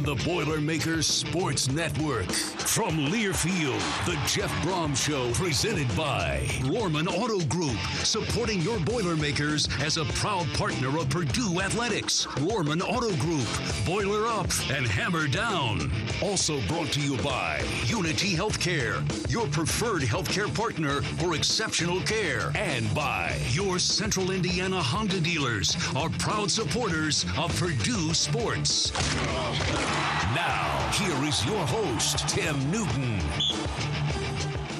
On the Boilermakers Sports Network. From Learfield, the Jeff Brohm Show, presented by Rohrman Auto Group, supporting your Boilermakers as a proud partner of Purdue Athletics. Rohrman Auto Group, Boiler Up and Hammer Down. Also brought to you by Unity Healthcare, your preferred healthcare partner for exceptional care. And by your Central Indiana Honda dealers, our proud supporters of Purdue Sports. Now, here is your host, Tim Newton.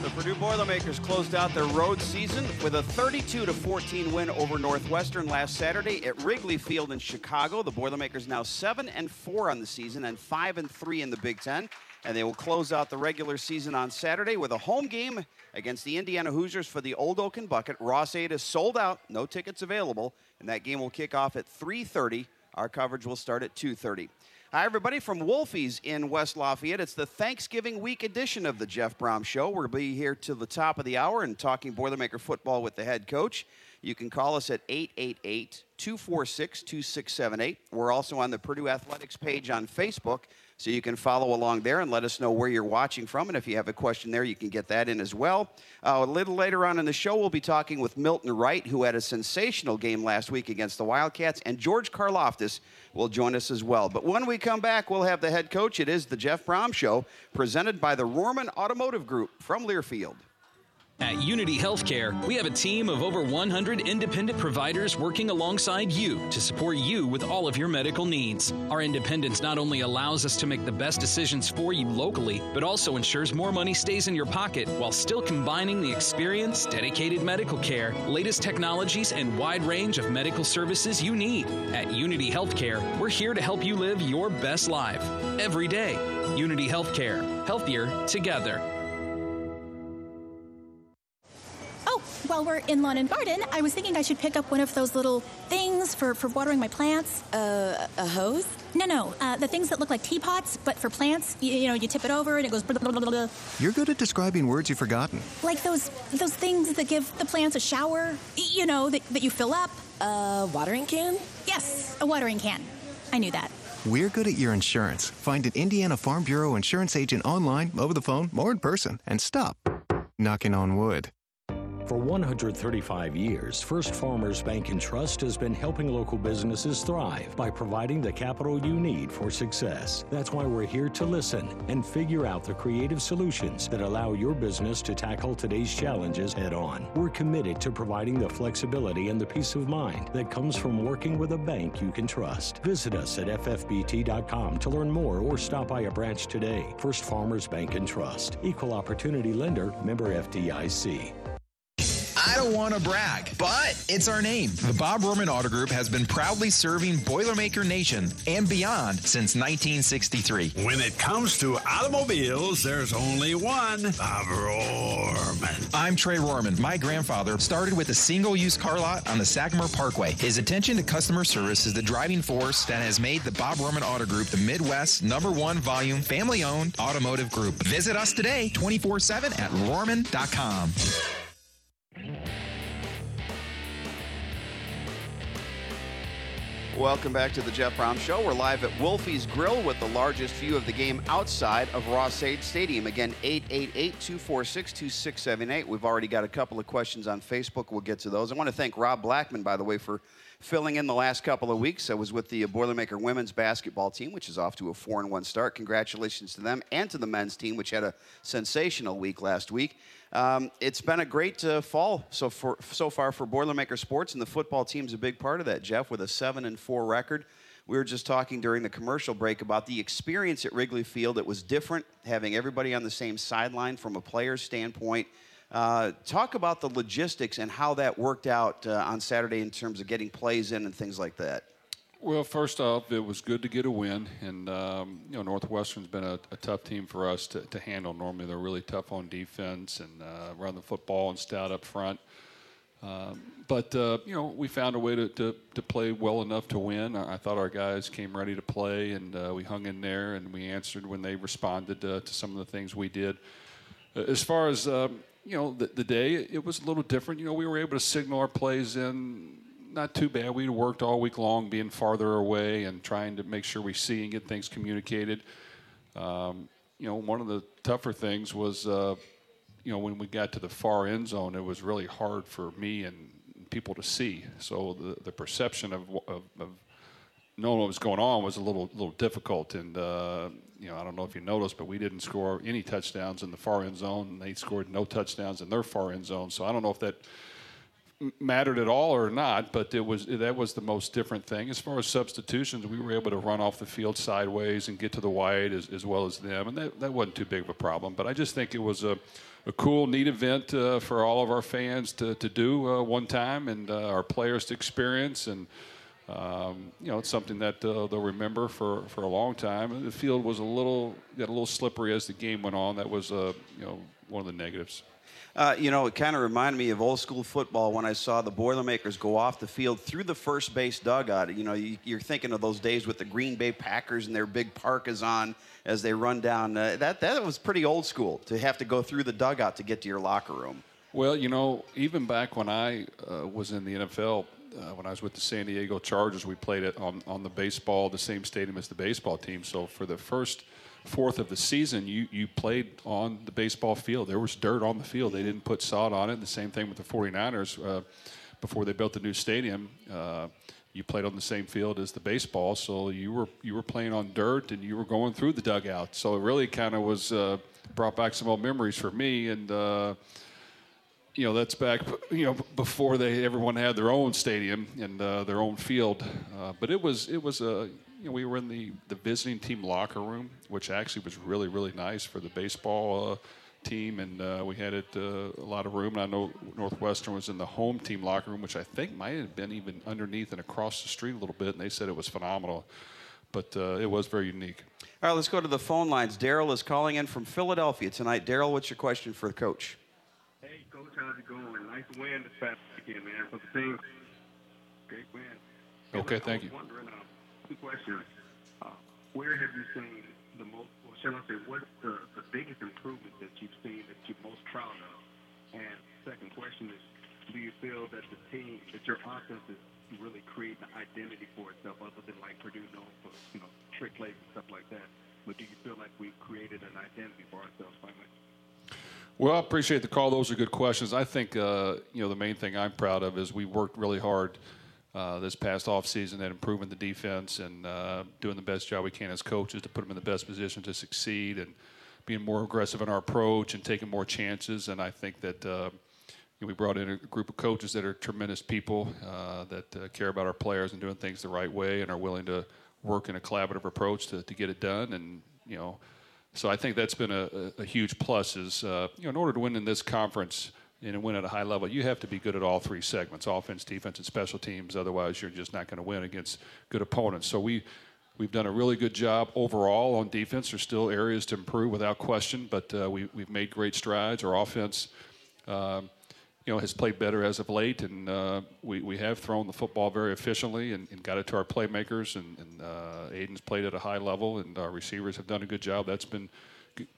The Purdue Boilermakers closed out their road season with a 32 14 win over Northwestern last Saturday at Wrigley Field in Chicago. The Boilermakers now 7 and 4 on the season and 5 and 3 in the Big 10, and they will close out the regular season on Saturday with a home game against the Indiana Hoosiers for the Old Oaken Bucket. Ross-Ade is sold out, no tickets available, and that game will kick off at 3:30. Our coverage will start at 2:30. Hi, everybody from Wolfie's in West Lafayette. It's the Thanksgiving week edition of the Jeff Brohm Show. We'll be here till the top of the hour and talking Boilermaker football with the head coach. You can call us at 888 246 2678. We're also on the Purdue Athletics page on Facebook, so you can follow along there and let us know where you're watching from. And if you have a question there, you can get that in as well. Uh, a little later on in the show, we'll be talking with Milton Wright, who had a sensational game last week against the Wildcats, and George Karlaftis will join us as well. But when we come back, we'll have the head coach. It is the Jeff Brohm Show, presented by the Rohrman Automotive Group from Learfield. At Unity Healthcare, we have a team of over 100 independent providers working alongside you to support you with all of your medical needs. Our independence not only allows us to make the best decisions for you locally, but also ensures more money stays in your pocket while still combining the experience, dedicated medical care, latest technologies, and wide range of medical services you need. At Unity Healthcare, we're here to help you live your best life every day. Unity Healthcare, healthier together. Oh, while we're in lawn and garden, I was thinking I should pick up one of those little things for, for watering my plants. Uh, a hose? No, no, uh, the things that look like teapots, but for plants. You, you know, you tip it over and it goes. Blah, blah, blah, blah. You're good at describing words you've forgotten. Like those those things that give the plants a shower. You know, that, that you fill up. A watering can? Yes, a watering can. I knew that. We're good at your insurance. Find an Indiana Farm Bureau insurance agent online, over the phone, or in person, and stop knocking on wood. For 135 years, First Farmers Bank and Trust has been helping local businesses thrive by providing the capital you need for success. That's why we're here to listen and figure out the creative solutions that allow your business to tackle today's challenges head on. We're committed to providing the flexibility and the peace of mind that comes from working with a bank you can trust. Visit us at ffbt.com to learn more or stop by a branch today. First Farmers Bank and Trust, equal opportunity lender, member FDIC. Don't want to brag, but it's our name. The Bob Rohrman Auto Group has been proudly serving Boilermaker Nation and beyond since 1963. When it comes to automobiles, there's only one Bob Rohrman. I'm Trey Rohrman. My grandfather started with a single use car lot on the Sagamore Parkway. His attention to customer service is the driving force that has made the Bob Rohrman Auto Group the Midwest number one volume family owned automotive group. Visit us today 24 7 at Rohrman.com. Welcome back to the Jeff Brohm Show. We're live at Wolfie's Grill with the largest view of the game outside of Ross-Ade Stadium. Again, 888-246-2678. We've already got a couple of questions on Facebook. We'll get to those. I want to thank Rob Blackman, by the way, for filling in the last couple of weeks. I was with the Boilermaker women's basketball team, which is off to a 4 and 1 start. Congratulations to them and to the men's team, which had a sensational week last week. Um, it's been a great uh, fall so for so far for Boilermaker sports, and the football team's a big part of that. Jeff, with a seven and four record. We were just talking during the commercial break about the experience at Wrigley Field. It was different, having everybody on the same sideline from a player's standpoint. Uh, talk about the logistics and how that worked out uh, on Saturday in terms of getting plays in and things like that. Well, first off, it was good to get a win, and um, you know Northwestern's been a, a, tough team for us to, to, handle. Normally, they're really tough on defense and uh, run the football and stout up front. Um, but uh, you know, we found a way to, to, to, play well enough to win. I, thought our guys came ready to play, and uh, we hung in there, and we answered when they responded uh, to some of the things we did. As far as um, you know, the, the day it was a little different. You know, we were able to signal our plays in not too bad. We worked all week long being farther away and trying to make sure we see and get things communicated. Um, you know, one of the tougher things was, uh, you know, when we got to the far end zone, it was really hard for me and people to see. So the, the perception of, of, of knowing what was going on was a little little difficult. And uh, you know, I don't know if you noticed, but we didn't score any touchdowns in the far end zone. And they scored no touchdowns in their far end zone. So I don't know if that mattered at all or not, but it was that was the most different thing. As far as substitutions, we were able to run off the field sideways and get to the wide as, as well as them, and that, that wasn't too big of a problem. But I just think it was a, a cool, neat event uh, for all of our fans to, to do uh, one time and uh, our players to experience. And, um, you know, it's something that uh, they'll remember for, for a long time. The field was a little, got a little slippery as the game went on. That was, uh, you know, one of the negatives. Uh, you know, it kind of reminded me of old school football when I saw the Boilermakers go off the field through the first base dugout. You know, you, are thinking of those days with the Green Bay Packers and their big parkas on as they run down. Uh, that that was pretty old school to have to go through the dugout to get to your locker room. Well, you know, even back when I uh, was in the NFL, uh, when I was with the San Diego Chargers, we played it on, on the baseball, the same stadium as the baseball team. So for the first fourth of the season, you, you played on the baseball field. There was dirt on the field. They didn't put sod on it. The same thing with the 49ers uh, before they built the new stadium. Uh, you played on the same field as the baseball, so you were you were playing on dirt and you were going through the dugout. So it really kind of was uh, brought back some old memories for me and uh, you know that's back you know before they everyone had their own stadium and uh, their own field uh, but it was it was a you know, we were in the, the visiting team locker room, which actually was really, really nice for the baseball uh, team, and uh, we had it uh, a lot of room. And I know Northwestern was in the home team locker room, which I think might have been even underneath and across the street a little bit, and they said it was phenomenal. But uh, it was very unique. All right, let's go to the phone lines. Daryl is calling in from Philadelphia tonight. Daryl, what's your question for the coach? Hey, coach, how's it going? Nice win this past weekend, man, for the team. Great win. Okay, thank you. Two questions. Uh, where have you seen the most, or shall I say, what's the, the biggest improvement that you've seen that you're most proud of? And second question is, do you feel that the team, that your offense is really creating an identity for itself other than like Purdue known for, you know, trick plays and stuff like that. But do you feel like we've created an identity for ourselves finally? Well, I appreciate the call. Those are good questions. I think uh, you know the main thing I'm proud of is we worked really hard uh, this past offseason at improving the defense and uh, doing the best job we can as coaches to put them in the best position to succeed and being more aggressive in our approach and taking more chances. And I think that uh, we brought in a group of coaches that are tremendous people uh, that uh, care about our players and doing things the right way and are willing to work in a collaborative approach to, to get it done. And you know so I think that's been a, a, a huge plus. Is you know, in order to win in this conference and win at a high level, you have to be good at all three segments: offense, defense, and special teams. Otherwise, you're just not going to win against good opponents. So we. We've done a really good job overall on defense. There's still areas to improve without question, but uh, we, we've made great strides. Our offense, um, you know, has played better as of late, and uh, we, we have thrown the football very efficiently and, and got it to our playmakers. And, and uh, Aidan's played at a high level, and our receivers have done a good job. That's been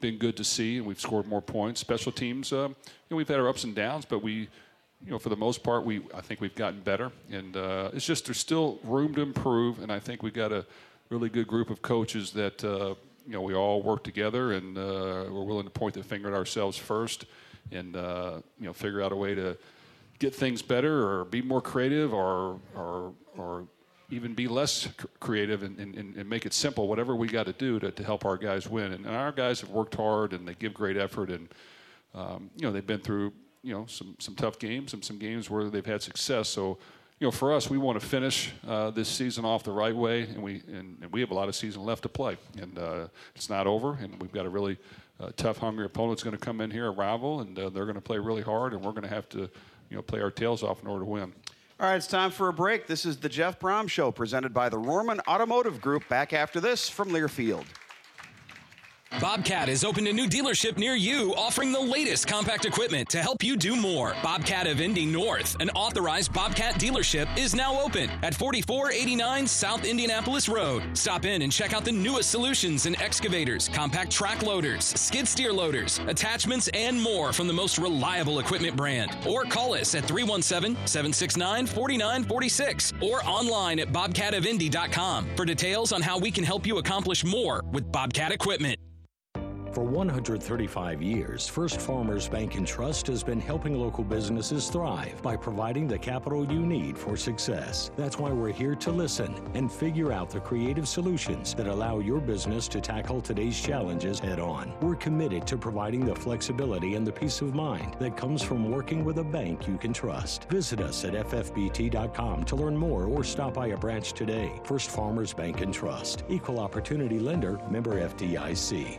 been good to see, and we've scored more points. Special teams, uh, you know, we've had our ups and downs, but we, you know, for the most part, we I think we've gotten better. And uh, it's just there's still room to improve, and I think we've got a really good group of coaches that uh, you know we all work together, and uh, we're willing to point the finger at ourselves first and uh, you know figure out a way to get things better or be more creative or or or even be less creative and, and, and make it simple whatever we got to do to help our guys win. And, our guys have worked hard and they give great effort and um, you know they've been through you know some some tough games and some games where they've had success. So you know, for us, we want to finish uh, this season off the right way, and we and, and, we have a lot of season left to play, and uh, it's not over, and we've got a really uh, tough, hungry opponent's going to come in here, a rival, and uh, they're going to play really hard, and we're going to have to, you know, play our tails off in order to win. All right, it's time for a break. This is the Jeff Brohm Show, presented by the Rohrman Automotive Group. Back after this from Learfield. Bobcat has opened a new dealership near you, offering the latest compact equipment to help you do more. Bobcat of Indy North, an authorized Bobcat dealership, is now open at 4489 South Indianapolis Road. Stop in and check out the newest solutions in excavators, compact track loaders, skid steer loaders, attachments, and more from the most reliable equipment brand. Or call us at 317 769 4946 or online at bobcatofindy.com for details on how we can help you accomplish more with Bobcat equipment. For 135 years, First Farmers Bank and Trust has been helping local businesses thrive by providing the capital you need for success. That's why we're here to listen and figure out the creative solutions that allow your business to tackle today's challenges head on. We're committed to providing the flexibility and the peace of mind that comes from working with a bank you can trust. Visit us at ffbt.com to learn more or stop by a branch today. First Farmers Bank and Trust, Equal Opportunity Lender, member FDIC.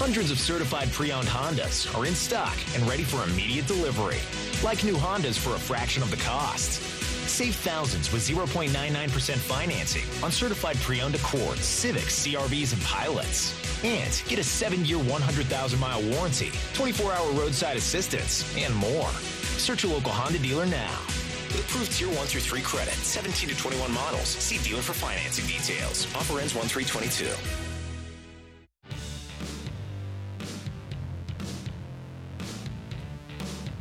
Hundreds of certified pre-owned Hondas are in stock and ready for immediate delivery. Like new Hondas for a fraction of the cost. Save thousands with 0.99% financing on certified pre-owned Accords, Civics, CRVs, and Pilots. And get a 7-year, 100,000-mile warranty, 24-hour roadside assistance, and more. Search your local Honda dealer now. With approved Tier 1 through 3 credit, 17 to 21 models. See dealer for financing details. Offer ends 1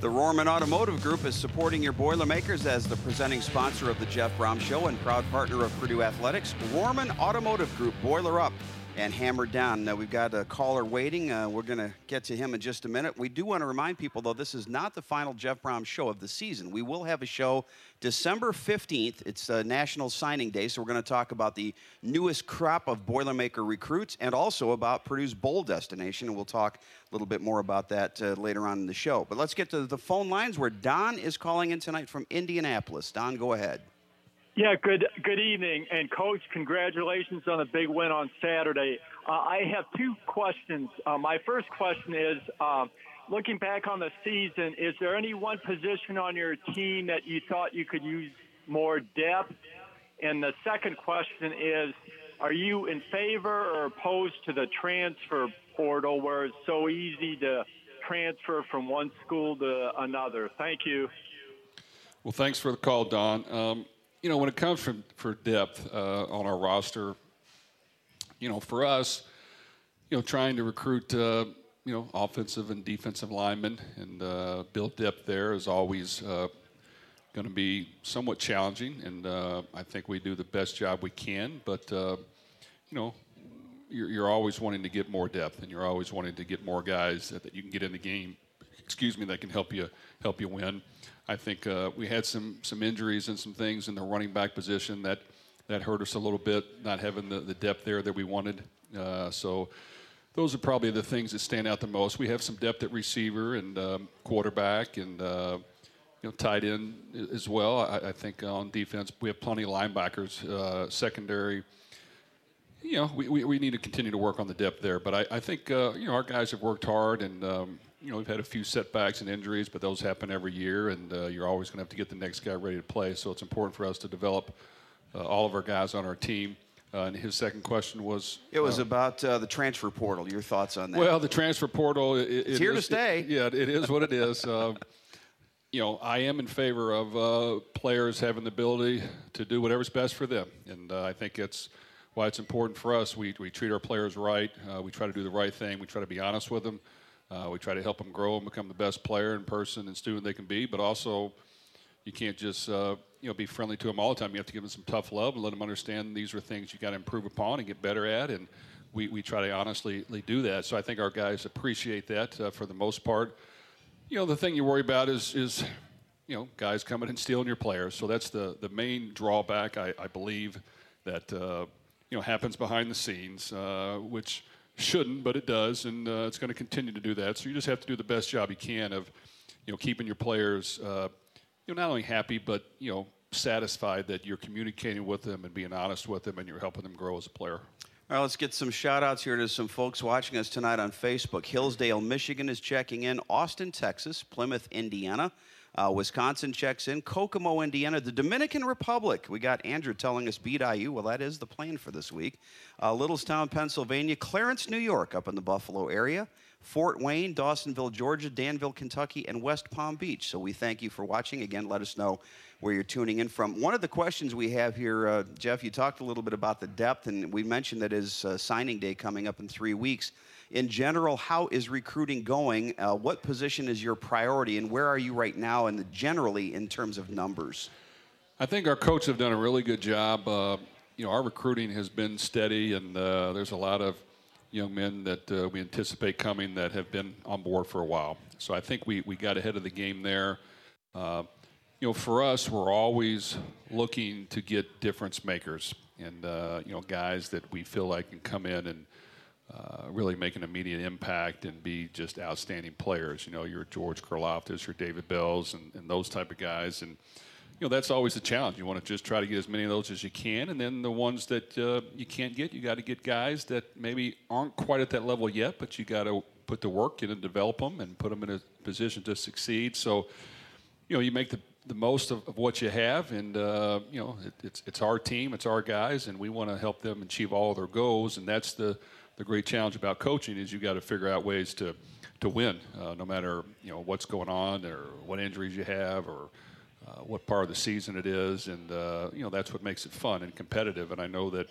The Rohrman Automotive Group is supporting your Boilermakers as the presenting sponsor of the Jeff Brohm Show and proud partner of Purdue Athletics. Rohrman Automotive Group, boiler up and hammered down. Now, we've got a caller waiting. Uh, we're going to get to him in just a minute. We do want to remind people, though, this is not the final Jeff Brohm show of the season. We will have a show December 15th. It's a National Signing Day, so we're going to talk about the newest crop of Boilermaker recruits and also about Purdue's bowl destination. And we'll talk a little bit more about that uh, later on in the show. But let's get to the phone lines where Don is calling in tonight from Indianapolis. Don, go ahead. Yeah, good good evening, and coach, congratulations on the big win on Saturday. Uh, I have two questions. Uh, my first question is, uh, looking back on the season, is there any one position on your team that you thought you could use more depth? And the second question is, are you in favor or opposed to the transfer portal where it's so easy to transfer from one school to another? Thank you. Well, thanks for the call, Don. Um, you know, when it comes from for depth uh, on our roster, you know, for us, you know, trying to recruit, uh, you know, offensive and defensive linemen and uh, build depth there is always uh, going to be somewhat challenging. And uh, I think we do the best job we can. But uh, you know, you're, you're, always wanting to get more depth, and you're always wanting to get more guys that, that you can get in the game. Excuse me, that can help you help you win. I think uh, we had some some injuries and some things in the running back position that that hurt us a little bit, not having the, the depth there that we wanted. Uh, so those are probably the things that stand out the most. We have some depth at receiver and um, quarterback and uh, you know tight end as well. I, I, think on defense we have plenty of linebackers, uh, secondary. You know we, we, we, need to continue to work on the depth there, but I, I think uh, you know our guys have worked hard and. Um, you know, we've had a few setbacks and injuries, but those happen every year, and uh, you're always going to have to get the next guy ready to play. So it's important for us to develop uh, all of our guys on our team. Uh, and his second question was it was uh, about uh, the transfer portal. Your thoughts on that? Well, the transfer portal it, it's here is, to stay. It, yeah, it is what it is. Uh, you know, I am in favor of uh, players having the ability to do whatever's best for them, and uh, I think it's why it's important for us. We we treat our players right. we try to do the right thing. We try to be honest with them. We try to help them grow and become the best player and person and student they can be, but also you can't just uh, you know be friendly to them all the time. You have to give them some tough love and let them understand these are things you got to improve upon and get better at. And we, we try to honestly do that. So I think our guys appreciate that uh, for the most part. You know, the thing you worry about is is you know guys coming and stealing your players. So that's the the main drawback I, I believe that uh, you know happens behind the scenes, uh, which shouldn't, but it does, and uh, it's going to continue to do that. So you just have to do the best job you can of you know keeping your players uh, you know, not only happy, but, you know, satisfied that you're communicating with them and being honest with them and you're helping them grow as a player. All right, let's get some shout outs here to some folks watching us tonight on Facebook. Hillsdale, Michigan is checking in. Austin, Texas. Plymouth, Indiana. Uh, Wisconsin checks in. Kokomo, Indiana. The Dominican Republic. We got Andrew telling us beat IU. Well, that is the plan for this week. Uh, Littlestown, Pennsylvania. Clarence, New York, up in the Buffalo area. Fort Wayne, Dawsonville, Georgia, Danville, Kentucky, and West Palm Beach. So we thank you for watching. Again, let us know where you're tuning in from. One of the questions we have here, uh, Jeff, you talked a little bit about the depth, and we mentioned that is uh, signing day coming up in three weeks. In general, how is recruiting going? Uh, what position is your priority, and where are you right now, and generally in terms of numbers? I think our coaches have done a really good job. Uh, you know, our recruiting has been steady, and uh, there's a lot of young men that uh, we anticipate coming that have been on board for a while. So I think we, we got ahead of the game there. Uh, you know, for us, we're always looking to get difference makers and, uh, you know, guys that we feel like can come in and uh, really make an immediate impact and be just outstanding players. You know, your George Karlaftis, your David Bells, and, and those type of guys. And you know that's always the challenge. You want to just try to get as many of those as you can, and then the ones that uh, you can't get, you got to get guys that maybe aren't quite at that level yet, but you got to put the work in and develop them and put them in a position to succeed. So, you know, you make the the most of, of what you have, and uh, you know it, it's it's our team, it's our guys, and we want to help them achieve all their goals. And that's the the great challenge about coaching is you got to figure out ways to to win, uh, no matter you know what's going on or what injuries you have or uh, what part of the season it is, and uh, you know that's what makes it fun and competitive. And I know that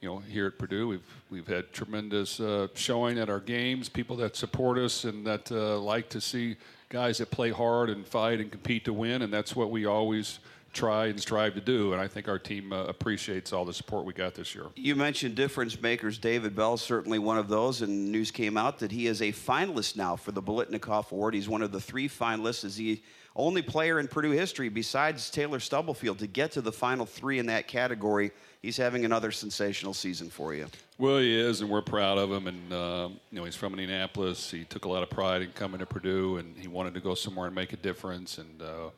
you know here at Purdue we've we've had tremendous uh, showing at our games, people that support us and that uh, like to see guys that play hard and fight and compete to win, and that's what we always try and strive to do. And I think our team uh, appreciates all the support we got this year. You mentioned difference makers. David Bell certainly one of those, and news came out that he is a finalist now for the Biletnikoff Award. He's one of the three finalists. Is he only player in Purdue history besides Taylor Stubblefield to get to the final three in that category. He's having another sensational season for you. Well, he is, and we're proud of him. And uh, you know, he's from Indianapolis. He took a lot of pride in coming to Purdue, and he wanted to go somewhere and make a difference. And uh,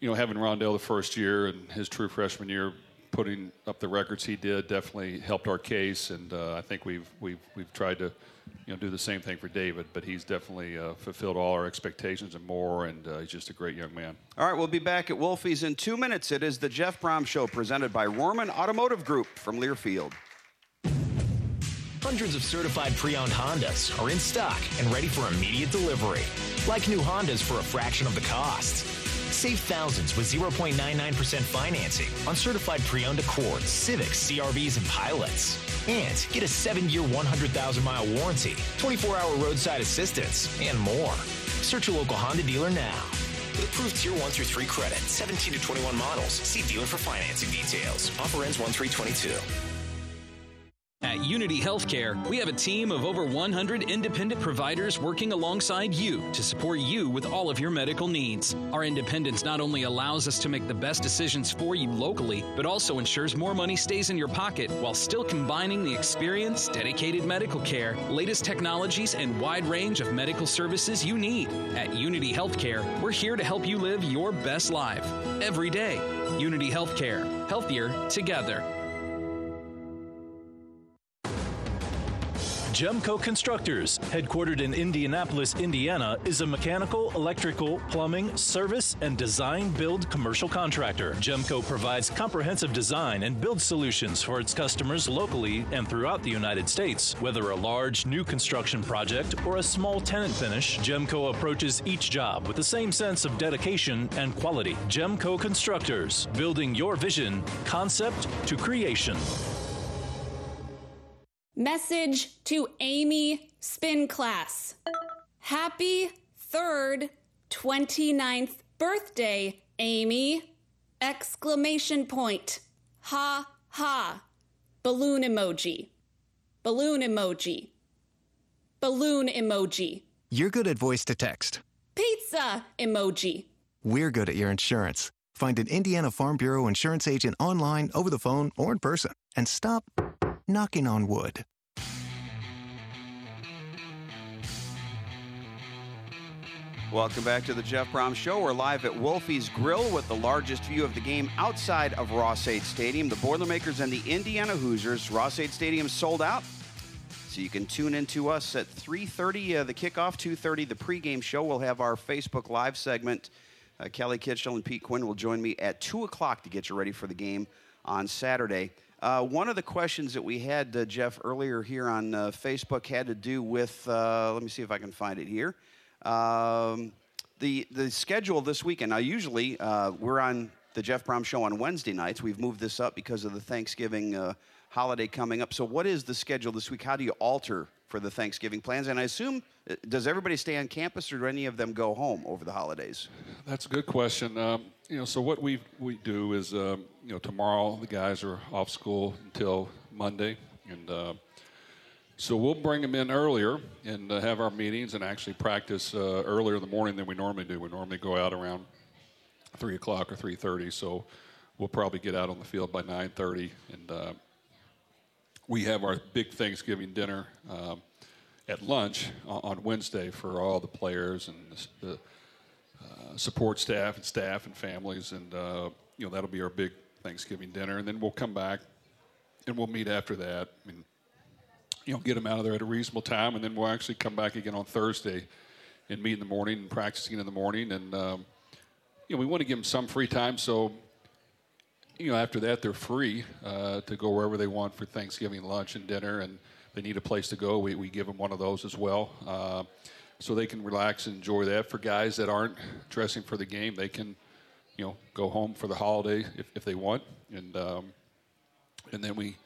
you know, having Rondale the first year and his true freshman year putting up the records he did definitely helped our case, and uh, I think we've we've we've tried to, you know, do the same thing for David. But he's definitely uh, fulfilled all our expectations and more, and uh, he's just a great young man. All right, we'll be back at Wolfie's in two minutes. It is the Jeff Brohm Show presented by Rohrman Automotive Group from Learfield. Hundreds of certified pre-owned Hondas are in stock and ready for immediate delivery. Like new Hondas for a fraction of the cost. Save thousands with 0.99% financing on certified pre-owned Accords, Civics, CRVs, and Pilots. And get a seven-year, 100,000-mile warranty, 24-hour roadside assistance, and more. Search your local Honda dealer now. With approved Tier 1 through 3 credit, 17 to 21 models. See dealer for financing details. Offer ends 1 322. At Unity Healthcare, we have a team of over 100 independent providers working alongside you to support you with all of your medical needs. Our independence not only allows us to make the best decisions for you locally, but also ensures more money stays in your pocket while still combining the experience, dedicated medical care, latest technologies, and wide range of medical services you need. At Unity Healthcare, we're here to help you live your best life every day. Unity Healthcare, healthier together. Gemco Constructors, headquartered in Indianapolis, Indiana, is a mechanical, electrical, plumbing, service, and design build commercial contractor. Gemco provides comprehensive design and build solutions for its customers locally and throughout the United States. Whether a large new construction project or a small tenant finish, Gemco approaches each job with the same sense of dedication and quality. Gemco Constructors, building your vision, concept to creation. Message to Amy Spin Class. Happy third 29th birthday, Amy! Exclamation point. Ha ha. Balloon emoji. Balloon emoji. Balloon emoji. You're good at voice to text. Pizza emoji. We're good at your insurance. Find an Indiana Farm Bureau insurance agent online, over the phone, or in person. And stop knocking on wood. Welcome back to the Jeff Brohm Show. We're live at Wolfie's Grill with the largest view of the game outside of Ross-Ade Stadium. The Boilermakers and the Indiana Hoosiers. Ross-Ade Stadium sold out. So you can tune in to us at 3.30, uh, the kickoff, 2.30, the pregame show. We'll have our Facebook Live segment. Uh, Kelly Kitchell and Pete Quinn will join me at 2 o'clock to get you ready for the game on Saturday. Uh, one of the questions that we had, uh, Jeff, earlier here on uh, Facebook had to do with, uh, let me see if I can find it here. Um, the, the schedule this weekend. Now, usually uh, we're on the Jeff Brohm Show on Wednesday nights. We've moved this up because of the Thanksgiving uh, holiday coming up. So, what is the schedule this week? How do you alter for the Thanksgiving plans? And I assume, does everybody stay on campus or do any of them go home over the holidays? That's a good question. Um, you know, so what we we do is, um, you know, tomorrow the guys are off school until Monday, and uh, so we'll bring them in earlier and uh, have our meetings and actually practice uh, earlier in the morning than we normally do. We normally go out around three o'clock or three thirty, so we'll probably get out on the field by nine thirty, and uh, we have our big Thanksgiving dinner um, at lunch on, on Wednesday for all the players and the, uh, support staff and staff and families, and uh, you know that'll be our big Thanksgiving dinner, and then we'll come back and we'll meet after that. I mean, you know, get them out of there at a reasonable time, and then we'll actually come back again on Thursday and meet in the morning and practicing in the morning. And um, you know, we want to give them some free time, so you know, after that they're free uh, to go wherever they want for Thanksgiving lunch and dinner, and they need a place to go. We, we give them one of those as well, uh, so they can relax and enjoy that. For guys that aren't dressing for the game, they can, you know, go home for the holiday if, if they want, and um, and then we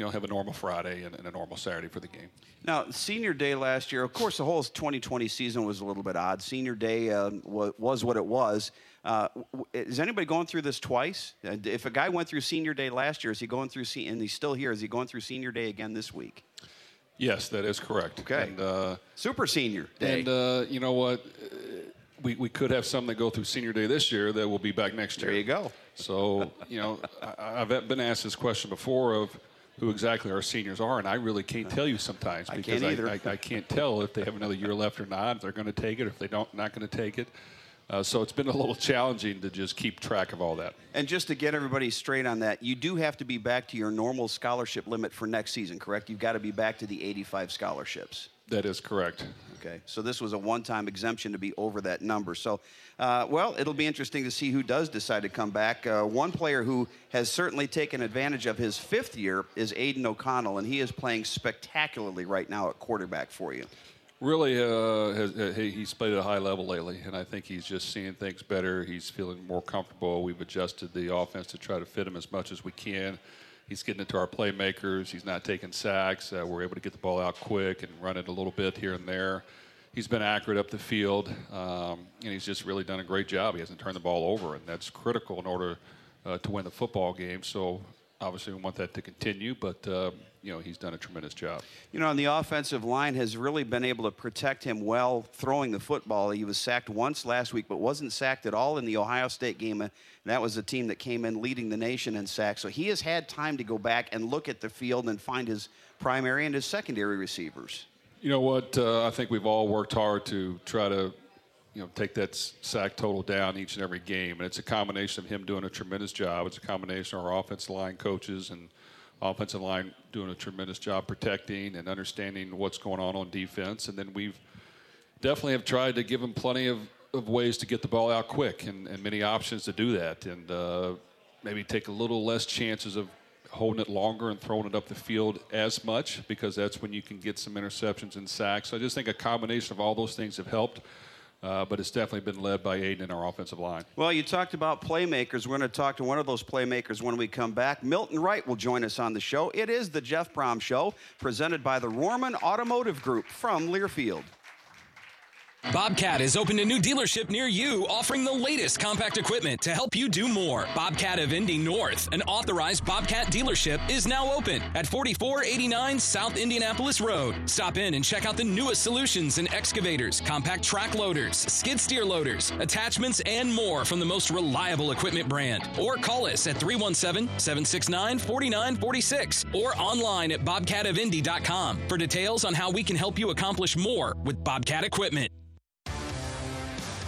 you know, have a normal Friday and, and, a normal Saturday for the game. Now, senior day last year, of course, the whole 2020 season was a little bit odd. Senior day uh, was what it was. Uh, is anybody going through this twice? If a guy went through senior day last year, is he going through, se- and he's still here, is he going through senior day again this week? Yes, that is correct. Okay. And, uh, Super senior day. And uh, you know what? We, we could have some that go through senior day this year that will be back next year. There you go. So, you know, I, I've been asked this question before of, who exactly our seniors are, and I really can't tell you sometimes because I can't, I, I, I, can't tell if they have another year left or not. If they're going to take it, or if they don't, not going to take it. Uh, so it's been a little challenging to just keep track of all that. And just to get everybody straight on that, you do have to be back to your normal scholarship limit for next season, correct? You've got to be back to the 85 scholarships. That is correct. Okay, so this was a one-time exemption to be over that number. So, uh, well, it'll be interesting to see who does decide to come back. Uh, one player who has certainly taken advantage of his fifth year is Aidan O'Connell, and he is playing spectacularly right now at quarterback for you. Really, uh, has, uh, he, he's played at a high level lately, and I think he's just seeing things better. He's feeling more comfortable. We've adjusted the offense to try to fit him as much as we can. He's getting into our playmakers. He's not taking sacks. Uh, we're able to get the ball out quick and run it a little bit here and there. He's been accurate up the field, um, and he's just really done a great job. He hasn't turned the ball over, and that's critical in order uh, to win the football game. So obviously, we want that to continue, but uh, you know he's done a tremendous job. You know, and the offensive line has really been able to protect him well throwing the football. He was sacked once last week, but wasn't sacked at all in the Ohio State game. And that was the team that came in leading the nation in sacks. So he has had time to go back and look at the field and find his primary and his secondary receivers. You know what? Uh, I think we've all worked hard to try to you know, take that sack total down each and every game. And it's a combination of him doing a tremendous job. It's a combination of our offensive line coaches and offensive line doing a tremendous job protecting and understanding what's going on on defense. And then we've definitely have tried to give him plenty of, of ways to get the ball out quick and, and many options to do that. And uh, maybe take a little less chances of holding it longer and throwing it up the field as much because that's when you can get some interceptions and sacks. So I just think a combination of all those things have helped. Uh, but it's definitely been led by Aidan in our offensive line. Well, you talked about playmakers. We're going to talk to one of those playmakers when we come back. Milton Wright will join us on the show. It is the Jeff Brohm Show, presented by the Rohrman Automotive Group from Learfield. Bobcat has opened a new dealership near you offering the latest compact equipment to help you do more. Bobcat of Indy North, an authorized Bobcat dealership, is now open at 4489 South Indianapolis Road. Stop in and check out the newest solutions in excavators, compact track loaders, skid steer loaders, attachments, and more from the most reliable equipment brand. Or call us at 317 769 4946 or online at bobcatofindy.com for details on how we can help you accomplish more with Bobcat equipment.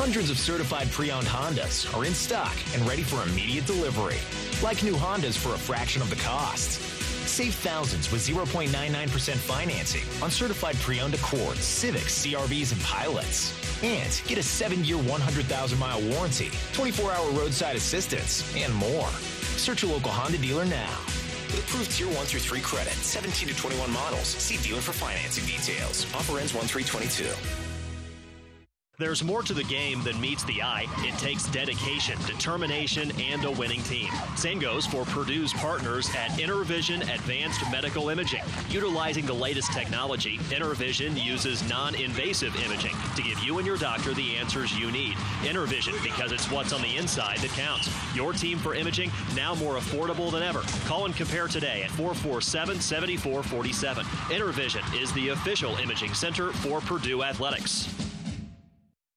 Hundreds of certified pre-owned Hondas are in stock and ready for immediate delivery. Like new Hondas for a fraction of the cost. Save thousands with 0.99% financing on certified pre-owned Accords, Civics, CRVs, and Pilots. And get a 7-year, 100,000-mile warranty, 24-hour roadside assistance, and more. Search your local Honda dealer now. With approved Tier 1 through 3 credit, 17 to 21 models. See dealer for financing details. Offer ends 1 322. There's more to the game than meets the eye. It takes dedication, determination, and a winning team. Same goes for Purdue's partners at Intervision Advanced Medical Imaging. Utilizing the latest technology, Intervision uses non invasive imaging to give you and your doctor the answers you need. Intervision, because it's what's on the inside that counts. Your team for imaging, now more affordable than ever. Call and compare today at 447 7447. Intervision is the official imaging center for Purdue Athletics.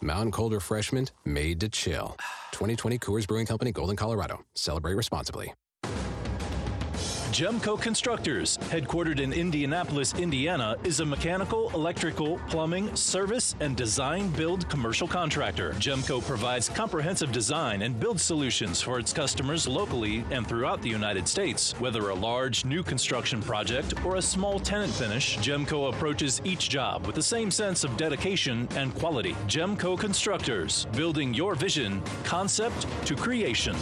Mountain Cold Refreshment made to chill. 2020 Coors Brewing Company, Golden, Colorado. Celebrate responsibly. Gemco Constructors, headquartered in Indianapolis, Indiana, is a mechanical, electrical, plumbing, service, and design build commercial contractor. Gemco provides comprehensive design and build solutions for its customers locally and throughout the United States. Whether a large new construction project or a small tenant finish, Gemco approaches each job with the same sense of dedication and quality. Gemco Constructors, building your vision, concept to creation.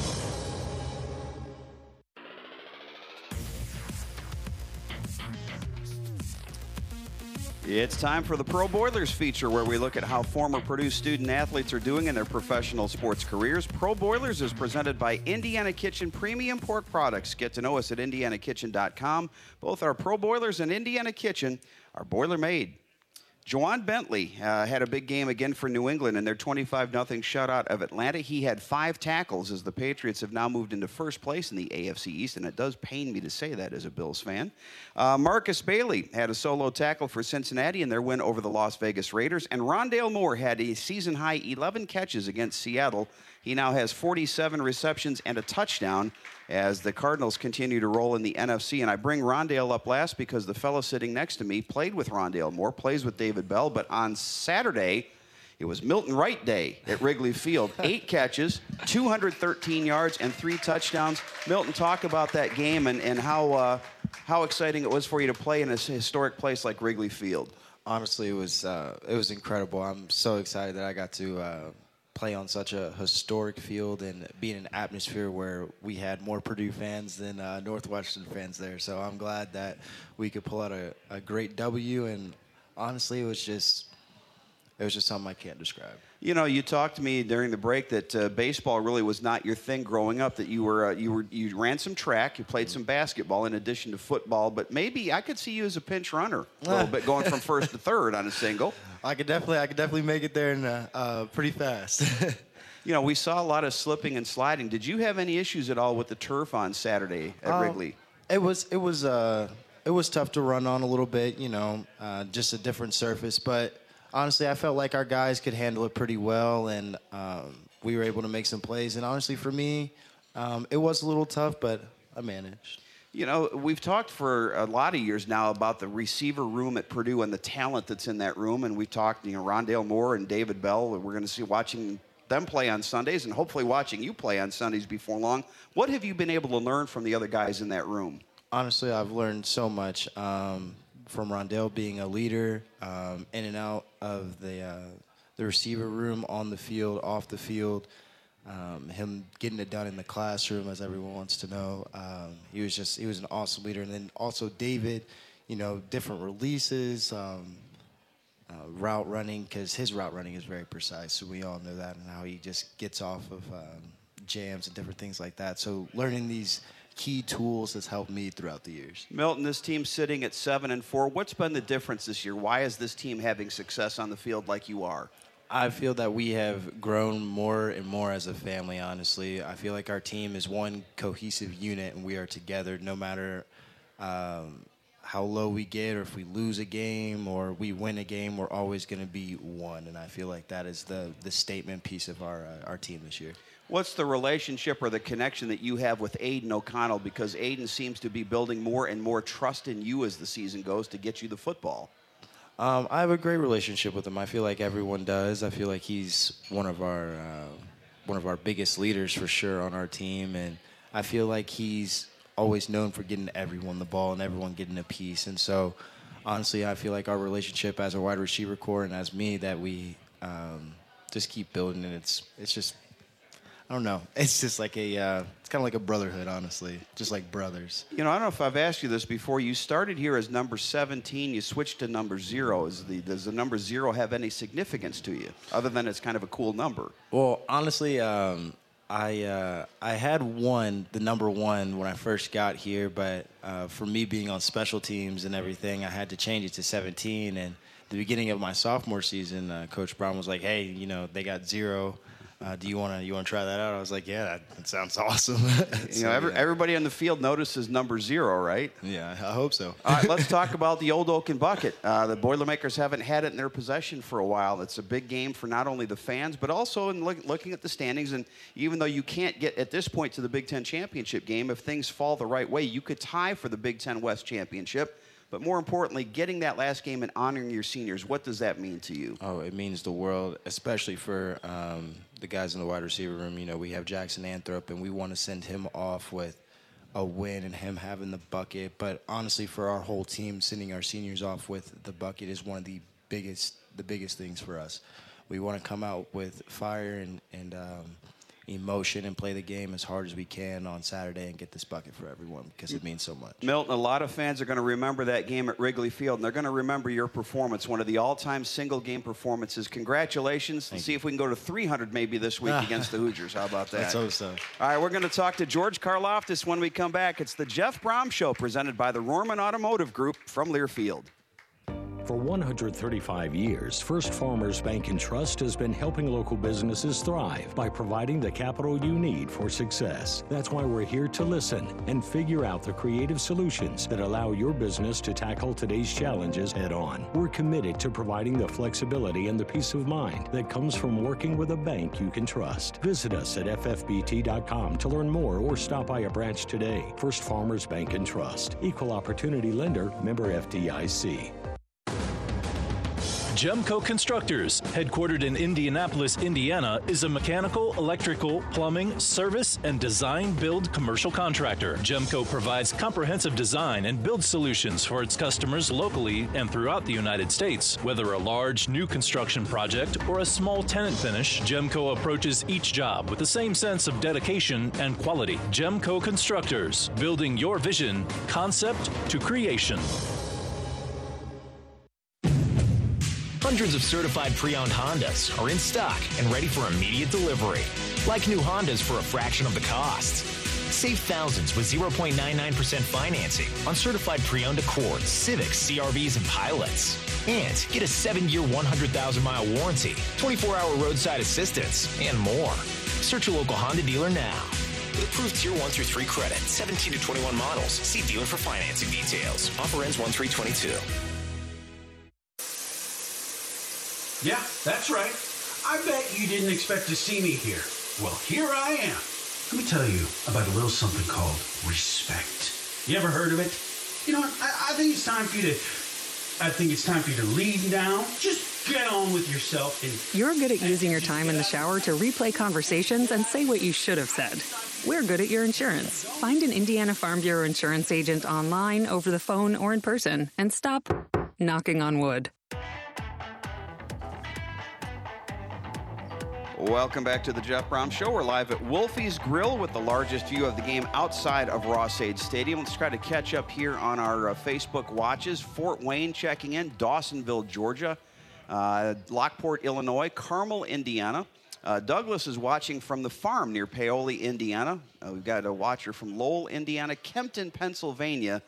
It's time for the Pro Boilers feature where we look at how former Purdue student athletes are doing in their professional sports careers. Pro Boilers is presented by Indiana Kitchen Premium Pork Products. Get to know us at indianakitchen.com. Both our Pro Boilers and Indiana Kitchen are boiler made. Ja'Whaun Bentley uh, had a big game again for New England in their 25 0 shutout of Atlanta. He had five tackles as the Patriots have now moved into first place in the AFC East, and it does pain me to say that as a Bills fan. Uh, Markus Bailey had a solo tackle for Cincinnati in their win over the Las Vegas Raiders, and Rondale Moore had a season high 11 catches against Seattle. He now has 47 receptions and a touchdown as the Cardinals continue to roll in the NFC. And I bring Rondale up last because the fellow sitting next to me played with Rondale Moore, plays with David Bell. But on Saturday, it was Milton Wright Day at Wrigley Field. Eight catches, 213 yards, and three touchdowns. Milton, talk about that game and, and how, uh, how exciting it was for you to play in a historic place like Wrigley Field. Honestly, it was, uh, it was incredible. I'm so excited that I got to uh, play on such a historic field and be in an atmosphere where we had more Purdue fans than uh, Northwestern fans there. So I'm glad that we could pull out a, a great W. And honestly, it was just it was just something I can't describe. You know, you talked to me during the break that uh, baseball really was not your thing growing up. That you were uh, you were you ran some track, you played some basketball in addition to football. But maybe I could see you as a pinch runner a little bit, going from first to third on a single. I could definitely I could definitely make it there in uh, uh pretty fast. you know, we saw a lot of slipping and sliding. Did you have any issues at all with the turf on Saturday at Um, Wrigley? It was it was uh it was tough to run on a little bit, you know, uh, just a different surface. But honestly, I felt like our guys could handle it pretty well, and um, we were able to make some plays. And honestly, for me, um, it was a little tough, but I managed. You know, we've talked for a lot of years now about the receiver room at Purdue and the talent that's in that room, and we've talked, you know, Rondale Moore and David Bell. We're going to see watching them play on Sundays, and hopefully watching you play on Sundays before long. What have you been able to learn from the other guys in that room? Honestly, I've learned so much um, from Rondale being a leader, um, in and out of the uh, the receiver room, on the field, off the field. Um, him getting it done in the classroom, as everyone wants to know. Um, he was just he was an awesome leader, and then also David, you know, different releases, um, uh, route running, because his route running is very precise. So we all know that, and how he just gets off of um, jams and different things like that. So learning these key tools has helped me throughout the years. Milton, this team's sitting at seven and four. What's been the difference this year? Why is this team having success on the field like you are? I feel that we have grown more and more as a family, honestly. I feel like our team is one cohesive unit and we are together no matter um, how low we get or if we lose a game or we win a game, we're always going to be one. And I feel like that is the, the statement piece of our, uh, our team this year. What's the relationship or the connection that you have with Aidan O'Connell? Because Aidan seems to be building more and more trust in you as the season goes to get you the football. Um, I have a great relationship with him. I feel like everyone does. I feel like he's one of our uh, one of our biggest leaders for sure on our team, and I feel like he's always known for getting everyone the ball and everyone getting a piece. And so, honestly, I feel like our relationship as a wide receiver core and as me that we um, just keep building, and it's it's just I don't know. It's just like a, uh, it's kind of like a brotherhood, honestly, just like brothers. You know, I don't know if I've asked you this before. You started here as number 17. You switched to number zero. Is the, does the number zero have any significance to you, other than it's kind of a cool number? Well, honestly, um, I uh, I had one, the number one, when I first got here, but uh, for me being on special teams and everything, I had to change it to 17. And the beginning of my sophomore season, uh, Coach Brohm was like, "Hey, you know, they got zero uh, do you want to you want to try that out? I was like, yeah, that, that sounds awesome. you know, every, everybody on the field notices number zero, right? Yeah, I hope so. All right, let's talk about the old Oaken bucket. Uh, the Boilermakers haven't had it in their possession for a while. It's a big game for not only the fans, but also in look, looking at the standings. And even though you can't get at this point to the Big Ten championship game, if things fall the right way, you could tie for the Big Ten West championship. But more importantly, getting that last game and honoring your seniors, what does that mean to you? Oh, it means the world, especially for um, the guys in the wide receiver room. You know, we have Jackson Anthrop, and we want to send him off with a win and him having the bucket. But honestly, for our whole team, sending our seniors off with the bucket is one of the biggest, the biggest things for us. We want to come out with fire and and um, emotion and play the game as hard as we can on Saturday and get this bucket for everyone because it means so much. Milton, a lot of fans are going to remember that game at Wrigley Field, and they're going to remember your performance, one of the all-time single-game performances. Congratulations. Let's see if we can go to 300 maybe this week against the Hoosiers. How about that? Let's hope so. All right, we're going to talk to George Karlaftis when we come back. It's the Jeff Brohm Show presented by the Rohrman Automotive Group from Learfield. For 135 years, First Farmers Bank and Trust has been helping local businesses thrive by providing the capital you need for success. That's why we're here to listen and figure out the creative solutions that allow your business to tackle today's challenges head on. We're committed to providing the flexibility and the peace of mind that comes from working with a bank you can trust. Visit us at ffbt.com to learn more or stop by a branch today. First Farmers Bank and Trust, Equal Opportunity Lender, member FDIC. Gemco Constructors, headquartered in Indianapolis, Indiana, is a mechanical, electrical, plumbing, service, and design build commercial contractor. Gemco provides comprehensive design and build solutions for its customers locally and throughout the United States. Whether a large new construction project or a small tenant finish, Gemco approaches each job with the same sense of dedication and quality. Gemco Constructors, building your vision, concept to creation. Hundreds of certified pre-owned Hondas are in stock and ready for immediate delivery. Like new Hondas for a fraction of the cost. Save thousands with 0.99% financing on certified pre-owned Accords, Civics, CRVs, and Pilots. And get a 7-year, 100,000-mile warranty, 24-hour roadside assistance, and more. Search your local Honda dealer now. With approved Tier 1 through 3 credit, 17 to 21 models. See dealer for financing details. Offer ends 1322. Yeah, that's right. I bet you didn't expect to see me here. Well, here I am. Let me tell you about a little something called respect. You ever heard of it? You know what? I, I think it's time for you to. I think it's time for you to lead now. Just get on with yourself and You're good at using your time in the shower to replay conversations and say what you should have said. We're good at your insurance. Find an Indiana Farm Bureau insurance agent online, over the phone, or in person, and stop knocking on wood. Welcome back to the Jeff Brohm Show. We're live at Wolfie's Grill with the largest view of the game outside of Ross-Ade Stadium. Let's try to catch up here on our uh, Facebook watches. Fort Wayne checking in, Dawsonville, Georgia, uh, Lockport, Illinois, Carmel, Indiana. Uh, Douglas is watching from the farm near Paoli, Indiana. Uh, we've got a watcher from Lowell, Indiana, Kempton, Pennsylvania,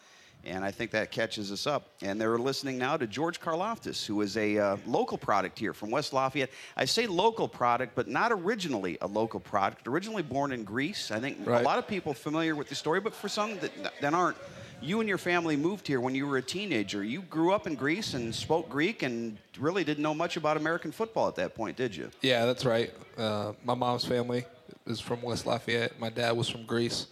and I think that catches us up. And they're listening now to George Karlaftis, who is a uh, local product here from West Lafayette. I say local product, but not originally a local product. Originally born in Greece. I think Right. a lot of people familiar with the story, but for some that, that aren't, you and your family moved here when you were a teenager. You grew up in Greece and spoke Greek and really didn't know much about American football at that point, did you? Yeah, that's right. Uh, my mom's family is from West Lafayette. My dad was from Greece,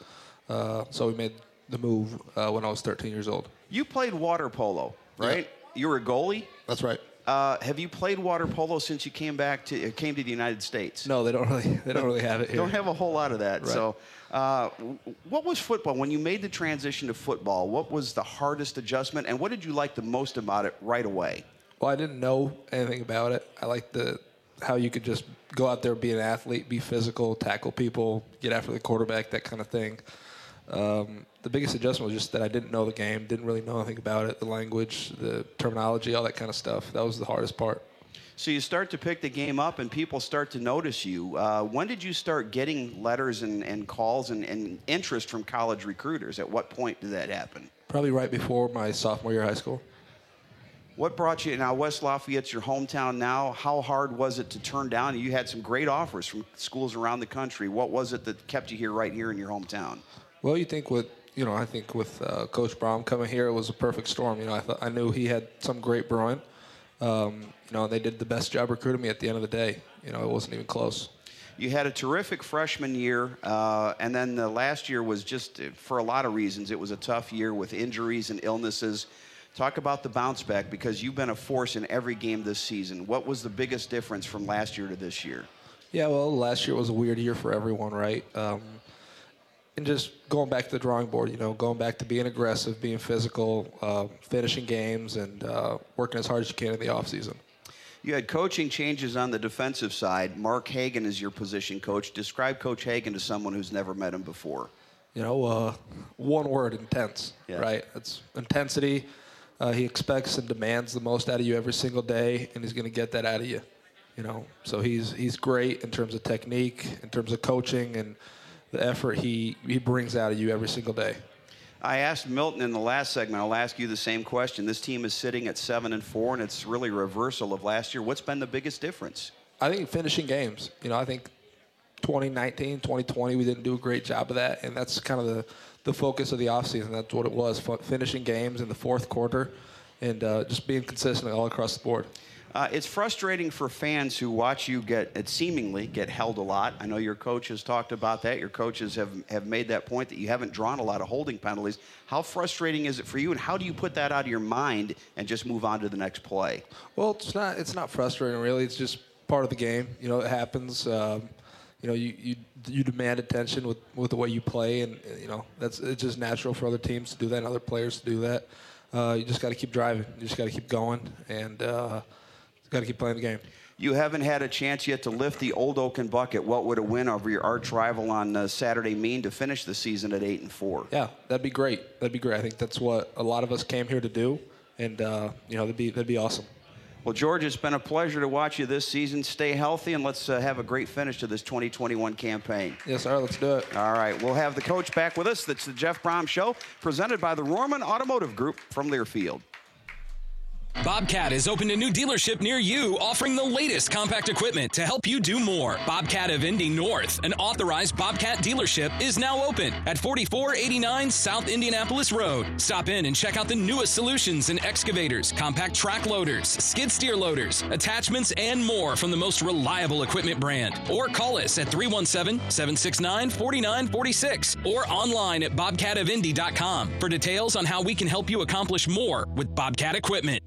uh, so we made the move uh, when I was 13 years old. You played water polo, right? You were a goalie. That's right. Uh, have you played water polo since you came back to uh, came to the United States? No, they don't really they don't really have it here. Don't have a whole lot of that. Right. So, uh, what was football when you made the transition to football? What was the hardest adjustment, and what did you like the most about it right away? Well, I didn't know anything about it. I liked the how you could just go out there, be an athlete, be physical, tackle people, get after the quarterback, that kind of thing. Um, the biggest adjustment was just that I didn't know the game, didn't really know anything about it, the language, the terminology, all that kind of stuff. That was the hardest part. So you start to pick the game up, and people start to notice you. Uh, when did you start getting letters and, and calls and, and interest from college recruiters? At what point did that happen? Probably right before my sophomore year of high school. What brought you now? West Lafayette's your hometown now. How hard was it to turn down? You had some great offers from schools around the country. What was it that kept you here, right here in your hometown? Well, you think with you know, I think with uh, Coach Brohm coming here, it was a perfect storm. You know, I thought I knew he had some great brewing. Um, you know, they did the best job recruiting me at the end of the day. You know, it wasn't even close. You had a terrific freshman year, uh, and then the last year was just, for a lot of reasons, it was a tough year with injuries and illnesses. Talk about the bounce back because you've been a force in every game this season. What was the biggest difference from last year to this year? Yeah, well, last year was a weird year for everyone, right? Um, and just going back to the drawing board, you know, going back to being aggressive, being physical, uh, finishing games, and uh, working as hard as you can in the off season. You had coaching changes on the defensive side. Mark Hagen is your position coach. Describe Coach Hagen to someone who's never met him before. You know, uh, one word, intense, Yeah. right? It's intensity. Uh, he expects and demands the most out of you every single day, and he's going to get that out of you. You know, so he's he's great in terms of technique, in terms of coaching, and the effort he he brings out of you every single day. I asked Milton in the last segment. I'll ask you the same question. This team is sitting at seven and four, and it's really a reversal of last year. What's been the biggest difference? I think finishing games. You know, I think 2019, 2020, we didn't do a great job of that, and that's kind of the, the focus of the offseason. That's what it was, finishing games in the fourth quarter and uh, just being consistent all across the board. Uh, it's frustrating for fans who watch you get it seemingly get held a lot. I know your coach has talked about that. Your coaches have, have made that point that you haven't drawn a lot of holding penalties. How frustrating is it for you, and how do you put that out of your mind and just move on to the next play? Well, it's not it's not frustrating really. It's just part of the game. You know, it happens. Um, you know, you, you you demand attention with, with the way you play, and uh, you know that's it's just natural for other teams to do that and other players to do that. Uh, you just got to keep driving. You just got to keep going, and uh, got to keep playing the game. You haven't had a chance yet to lift the Old Oaken bucket. What would a win over your arch rival on uh, Saturday mean to finish the season at eight and four? Yeah, that'd be great. That'd be great. I think that's what a lot of us came here to do, and uh, you know that'd be that'd be awesome. Well, George, it's been a pleasure to watch you this season. Stay healthy, and let's uh, have a great finish to this 2021 campaign. Yes, sir. Let's do it. All right. We'll have the coach back with us. That's the Jeff Brohm Show, presented by the Rohrman Automotive Group from Learfield. Bobcat has opened a new dealership near you offering the latest compact equipment to help you do more. Bobcat of Indy North, an authorized Bobcat dealership, is now open at 4489 South Indianapolis Road. Stop in and check out the newest solutions in excavators, compact track loaders, skid steer loaders, attachments, and more from the most reliable equipment brand. Or call us at 317 769 4946 or online at bobcatofindy.com for details on how we can help you accomplish more with Bobcat equipment.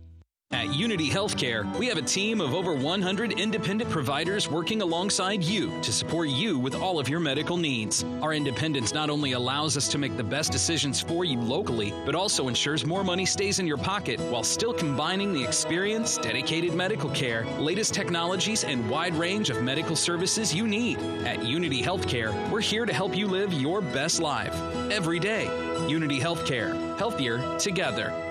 At Unity Healthcare, we have a team of over 100 independent providers working alongside you to support you with all of your medical needs. Our independence not only allows us to make the best decisions for you locally, but also ensures more money stays in your pocket while still combining the experience, dedicated medical care, latest technologies, and wide range of medical services you need. At Unity Healthcare, we're here to help you live your best life every day. Unity Healthcare, healthier together.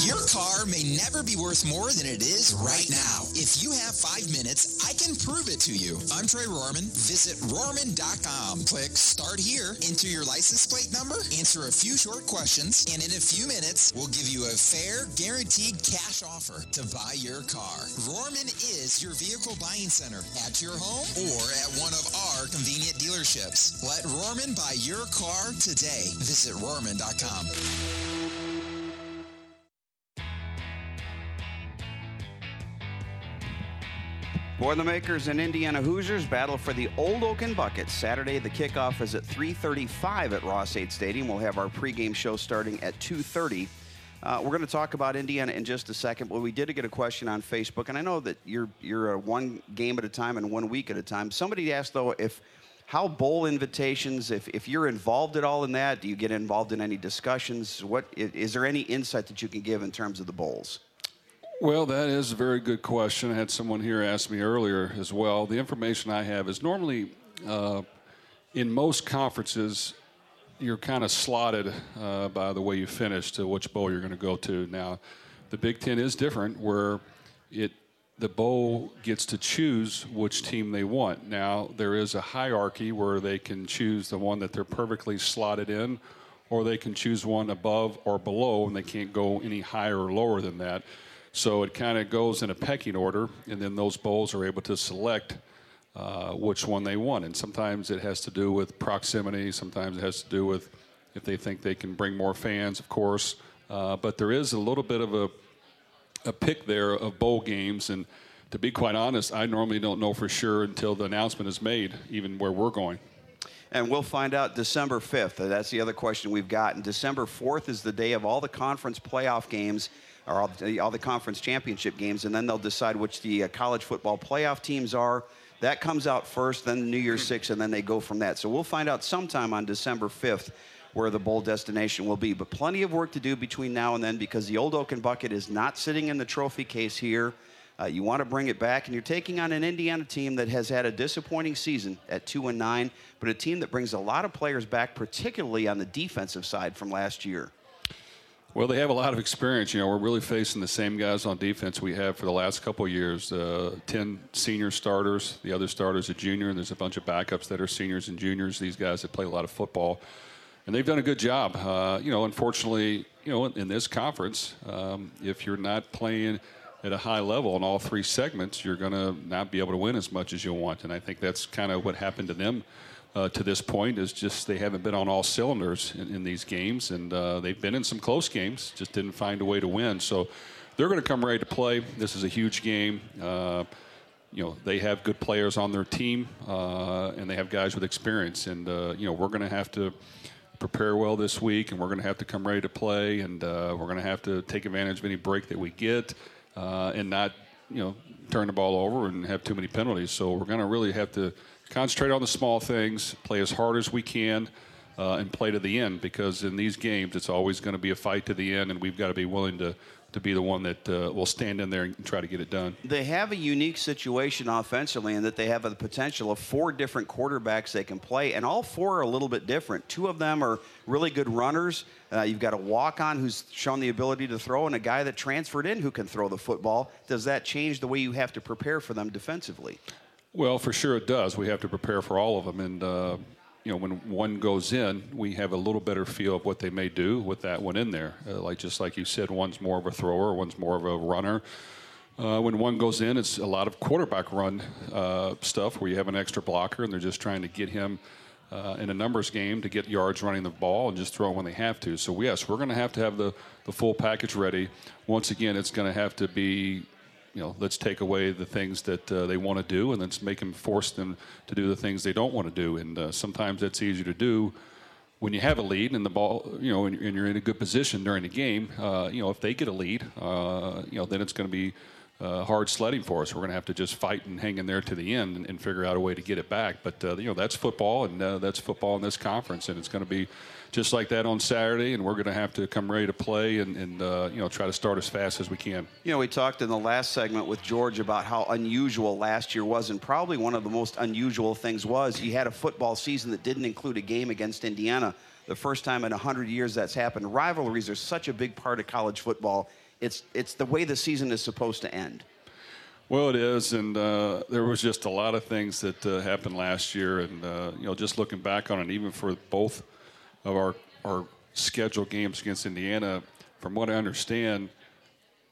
Your car may never be worth more than it is right now. If you have five minutes, I can prove it to you. I'm Trey Rohrman. Visit Rohrman.com. Click Start Here, enter your license plate number, answer a few short questions, and in a few minutes, we'll give you a fair, guaranteed cash offer to buy your car. Rohrman is your vehicle buying center at your home or at one of our convenient dealerships. Let Rohrman buy your car today. Visit Rohrman.com. Boilermakers and Indiana Hoosiers battle for the Old Oaken Bucket. Saturday, the kickoff is at 3:35 at Ross-Ade Stadium. We'll have our pregame show starting at 2:30. Uh, we're going to talk about Indiana in just a second, but we did get a question on Facebook, and I know that you're you're a one game at a time and one week at a time. Somebody asked though if how bowl invitations, if, if you're involved at all in that, do you get involved in any discussions? What is there any insight that you can give in terms of the bowls? Well, that is a very good question. I had someone here ask me earlier as well. The information I have is normally uh, in most conferences, you're kind of slotted uh, by the way you finish to which bowl you're going to go to. Now, the Big Ten is different, where it the bowl gets to choose which team they want. Now, there is a hierarchy where they can choose the one that they're perfectly slotted in, or they can choose one above or below, and they can't go any higher or lower than that. So it kind of goes in a pecking order, and then those bowls are able to select uh, which one they want. And sometimes it has to do with proximity, sometimes it has to do with if they think they can bring more fans, of course. Uh, but there is a little bit of a a pick there of bowl games. And to be quite honest, I normally don't know for sure until the announcement is made, even where we're going. And we'll find out December 5th. That's the other question we've got. And December 4th is the day of all the conference playoff games, or all the, all the conference championship games, and then they'll decide which the uh, college football playoff teams are. That comes out first, then New Year's Six, and then they go from that. So we'll find out sometime on December 5th where the bowl destination will be. But plenty of work to do between now and then because the old Oaken Bucket is not sitting in the trophy case here. Uh, you want to bring it back, and you're taking on an Indiana team that has had a disappointing season at two and nine, but a team that brings a lot of players back, particularly on the defensive side from last year. Well, they have a lot of experience. You know, we're really facing the same guys on defense we have for the last couple years. Uh, Ten senior starters, the other starters a junior, and there's a bunch of backups that are seniors and juniors. These guys that play a lot of football, and they've done a good job. Uh, you know, unfortunately, you know, in, in this conference, um, if you're not playing at a high level in all three segments, you're going to not be able to win as much as you want. And I think that's kind of what happened to them uh, to this point is just they haven't been on all cylinders in, in these games, and uh, they've been in some close games, just didn't find a way to win. So they're going to come ready to play. This is a huge game. Uh, you know they have good players on their team, uh, and they have guys with experience. And uh, you know we're going to have to prepare well this week, and we're going to have to come ready to play, and uh, we're going to have to take advantage of any break that we get and not, you know, turn the ball over and have too many penalties. So we're going to really have to concentrate on the small things, play as hard as we can, uh, and play to the end because in these games it's always going to be a fight to the end, and we've got to be willing to to be the one that uh, will stand in there and try to get it done. They have a unique situation offensively in that they have the potential of four different quarterbacks they can play, and all four are a little bit different. Two of them are really good runners. Uh, you've got a walk on who's shown the ability to throw, and a guy that transferred in who can throw the football. Does that change the way you have to prepare for them defensively? Well, for sure it does. We have to prepare for all of them, and uh, you know, when one goes in, we have a little better feel of what they may do with that one in there. Uh, like just like you said, one's more of a thrower, one's more of a runner. Uh, when one goes in, it's a lot of quarterback run uh, stuff where you have an extra blocker and they're just trying to get him uh, in a numbers game to get yards running the ball and just throw when they have to. So yes, we're going to have to have the the full package ready. Once again, it's going to have to be you know, let's take away the things that uh, they want to do and let's make them force them to do the things they don't want to do. And uh, sometimes that's easier to do when you have a lead and the ball, you know, and, you're in a good position during the game. Uh, you know, if they get a lead, uh, you know, then it's going to be uh, hard sledding for us. We're going to have to just fight and hang in there to the end and, and figure out a way to get it back. But uh, you know, that's football, and that's football in this conference, and it's going to be just like that on Saturday, and we're going to have to come ready to play and, and uh, you know try to start as fast as we can. You know, we talked in the last segment with George about how unusual last year was, and probably one of the most unusual things was you had a football season that didn't include a game against Indiana. The first time in 100 years that's happened. Rivalries are such a big part of college football. It's it's the way the season is supposed to end. Well, it is, and uh, there was just a lot of things that uh, happened last year, and uh, you know, just looking back on it, even for both of our our scheduled games against Indiana, from what I understand,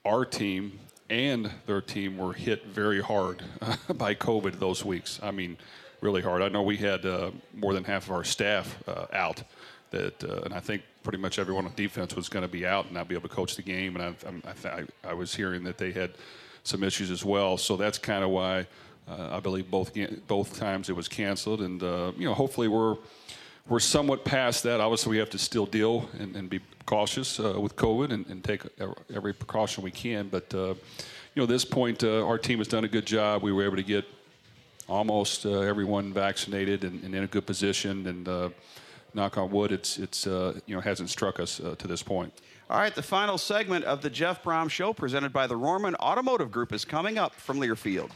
our team and their team were hit very hard by COVID those weeks. I mean, really hard. I know we had uh, more than half of our staff uh, out. That uh, and I think pretty much everyone on defense was going to be out and not be able to coach the game. And I, I, I, was hearing that they had some issues as well. So that's kind of why uh, I believe both both times it was canceled. And uh, you know, hopefully we're we're somewhat past that. Obviously, we have to still deal and, and be cautious uh, with COVID and, and, take every precaution we can. But uh, you know, this point, uh, our team has done a good job. We were able to get almost uh, everyone vaccinated and, and, in a good position. And uh, knock on wood, it's it's uh, you know hasn't struck us to this point. All right, the final segment of the Jeff Brohm Show, presented by the Rohrman Automotive Group, is coming up from Learfield.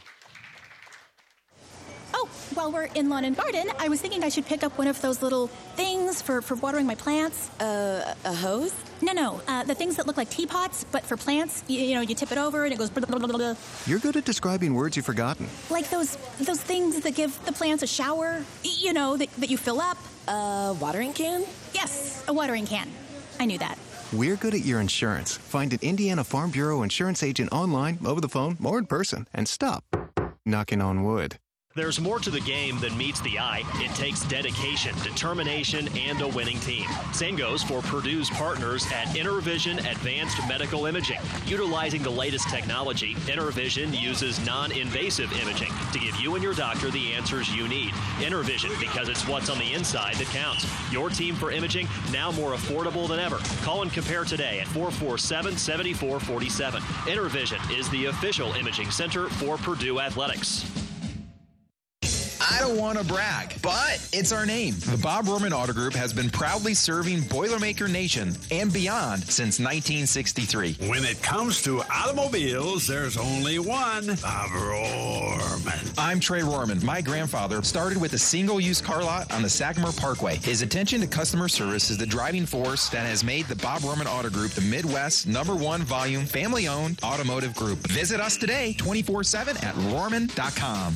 Oh, while we're in lawn and garden, I was thinking I should pick up one of those little things for, for watering my plants. Uh, a hose? No, no. Uh, the things that look like teapots, but for plants. You, you know, you tip it over and it goes. Blah, blah, blah, blah. You're good at describing words you've forgotten. Like those those things that give the plants a shower. You know, that, that you fill up. A watering can? Yes, a watering can. I knew that. We're good at your insurance. Find an Indiana Farm Bureau insurance agent online, over the phone, or in person, and stop knocking on wood. There's more to the game than meets the eye. It takes dedication, determination, and a winning team. Same goes for Purdue's partners at InterVision Advanced Medical Imaging. Utilizing the latest technology, InterVision uses non invasive imaging to give you and your doctor the answers you need. InterVision, because it's what's on the inside that counts. Your team for imaging, now more affordable than ever. Call and compare today at 447 7447. InterVision is the official imaging center for Purdue Athletics. I don't want to brag, but it's our name. The Bob Rohrman Auto Group has been proudly serving Boilermaker Nation and beyond since 1963. When it comes to automobiles, there's only one Bob Rohrman. I'm Trey Rohrman. My grandfather started with a single use car lot on the Sagamore Parkway. His attention to customer service is the driving force that has made the Bob Rohrman Auto Group the Midwest number one volume family owned automotive group. Visit us today 24 7 at Rohrman.com.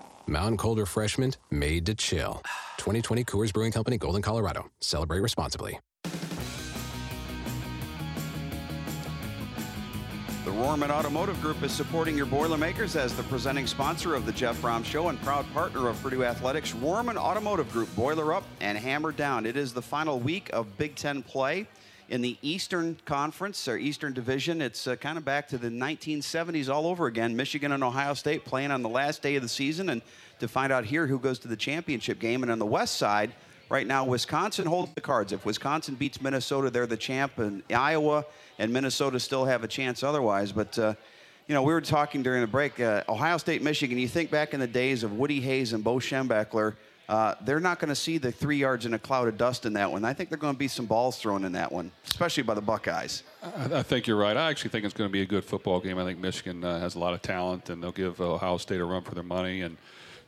Mountain Cold Refreshment made to chill. 2020 Coors Brewing Company, Golden, Colorado. Celebrate responsibly. The Rohrman Automotive Group is supporting your Boilermakers as the presenting sponsor of the Jeff Brohm Show and proud partner of Purdue Athletics. Rohrman Automotive Group, boiler up and hammer down. It is the final week of Big Ten play in the Eastern Conference or Eastern Division. It's uh, kind of back to the 1970s all over again. Michigan and Ohio State playing on the last day of the season, and to find out here who goes to the championship game. And on the West side, right now, Wisconsin holds the cards. If Wisconsin beats Minnesota, they're the champ, and Iowa and Minnesota still have a chance otherwise. But uh, you know, we were talking during the break. Uh, Ohio State, Michigan. You think back in the days of Woody Hayes and Bo Schembechler. Uh, they're not going to see the three yards in a cloud of dust in that one. I think they're going to be some balls thrown in that one, especially by the Buckeyes. I, I think you're right. I actually think it's going to be a good football game. I think Michigan uh, has a lot of talent, and they'll give Ohio State a run for their money. And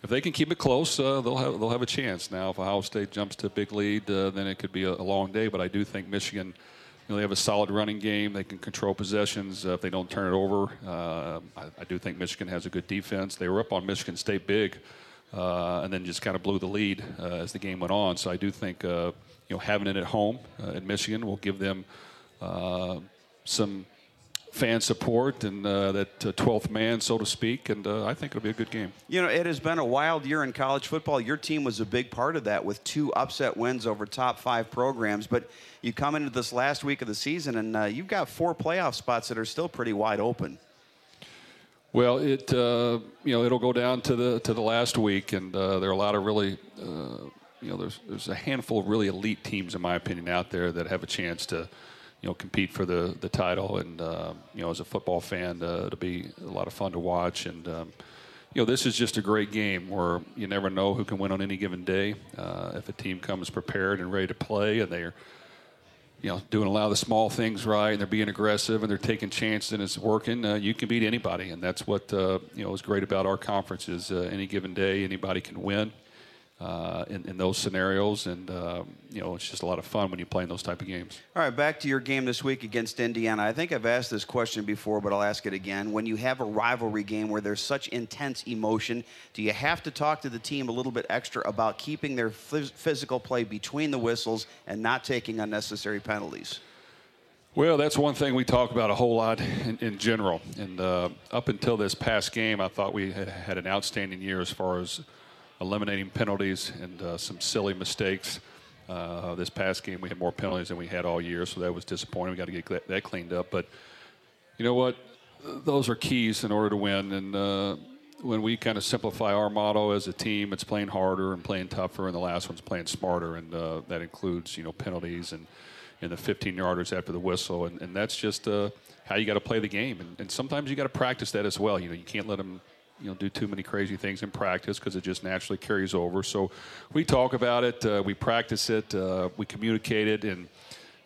if they can keep it close, uh, they'll have they'll have a chance. Now, if Ohio State jumps to a big lead, uh, then it could be a, a, long day. But I do think Michigan, you know, they have a solid running game. They can control possessions uh, if they don't turn it over. Uh, I, I, do think Michigan has a good defense. They were up on Michigan State big uh, and then just kind of blew the lead uh, as the game went on. So I do think uh, you know having it at home uh, at Michigan will give them uh, some fan support and uh, that 12th man, so to speak, and I think it'll be a good game. You know, it has been a wild year in college football. Your team was a big part of that with two upset wins over top five programs, but you come into this last week of the season and you've got four playoff spots that are still pretty wide open. Well, it uh, you know it'll go down to the to the last week, and uh, there are a lot of really uh, you know there's there's a handful of really elite teams in my opinion out there that have a chance to you know compete for the the title, and uh, you know as a football fan, uh, it'll be a lot of fun to watch, and um, you know this is just a great game where you never know who can win on any given day. Uh, if a team comes prepared and ready to play, and they're you know, doing a lot of the small things right, and they're being aggressive, and they're taking chances, and it's working. Uh, you can beat anybody, and that's what uh, you know is great about our conference. Is uh, any given day, anybody can win uh, in, in, those scenarios, and um, you know it's just a lot of fun when you play in those type of games. All right, back to your game this week against Indiana. I think I've asked this question before, but I'll ask it again. When you have a rivalry game where there's such intense emotion, do you have to talk to the team a little bit extra about keeping their phys- physical play between the whistles and not taking unnecessary penalties? Well, that's one thing we talk about a whole lot in, in general. And uh, up until this past game, I thought we had, had an outstanding year as far as eliminating penalties and uh, some silly mistakes. Uh, this past game, we had more penalties than we had all year, so that was disappointing. We got to get that cleaned up. But you know what? Those are keys in order to win. And uh, when we kind of simplify our motto as a team, it's playing harder and playing tougher, and the last one's playing smarter, and uh, that includes you know penalties and and the 15 yarders after the whistle, and, and that's just uh, how you got to play the game. And, and sometimes you got to practice that as well. You know, you can't let them you know do too many crazy things in practice because it just naturally carries over. So we talk about it, uh, we practice it, uh, we communicate it, and